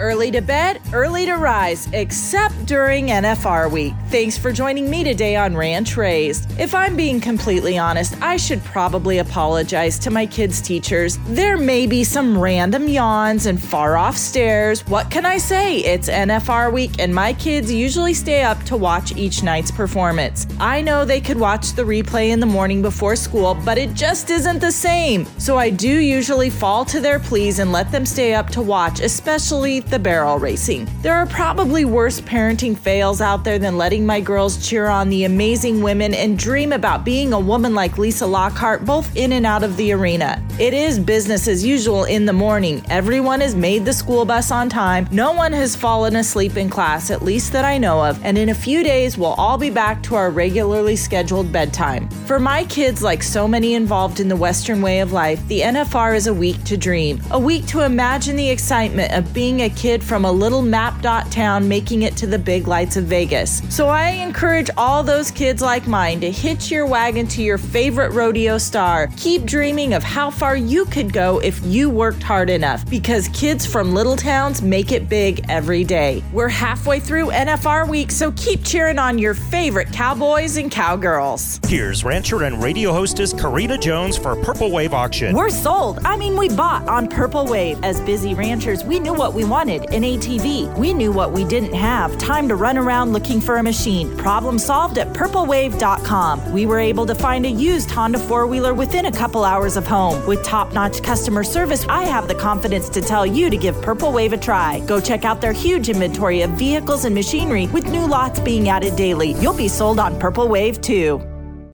Early to bed, early to rise, except during NFR week. Thanks for joining me today on Ranch Raised. If I'm being completely honest, I should probably apologize to my kids' teachers. There may be some random yawns and far off stares. What can I say? It's NFR week, and my kids usually stay up to watch each night's performance. I know they could watch the replay in the morning before school, but it just isn't the same. So I do usually fall to their pleas and let them stay up to watch, especially the barrel racing. There are probably worse parenting fails out there than letting my girls cheer on the amazing women and dream about being a woman like Lisa Lockhart both in and out of the arena. It is business as usual in the morning. Everyone has made the school bus on time. No one has fallen asleep in class, at least that I know of. And in a few days, we'll all be back to our regularly scheduled bedtime. For my kids, like so many involved in the Western way of life, the NFR is a week to dream, a week to imagine the excitement of being a kid from a little map dot town making it to the big lights of Vegas. So I encourage all those kids like mine to hitch your wagon to your favorite rodeo star. Keep dreaming of how far you could go if you worked hard enough because kids from little towns make it big every day. We're halfway through NFR week, so keep cheering on your favorite cowboys and cowgirls. Here's rancher and radio hostess Karina Jones for Purple Wave Auction. We're sold. I mean, we bought on Purple Wave. As busy ranchers, we knew what we wanted an ATV. We knew what we didn't have. Time to run around looking for a machine. Problem solved at purplewave.com. We were able to find a used Honda four wheeler within a couple hours of home. With top notch customer service, I have the confidence to tell you to give Purple Wave a try. Go check out their huge inventory of vehicles and machinery with new lots being added daily. You'll be sold on Purple Wave too.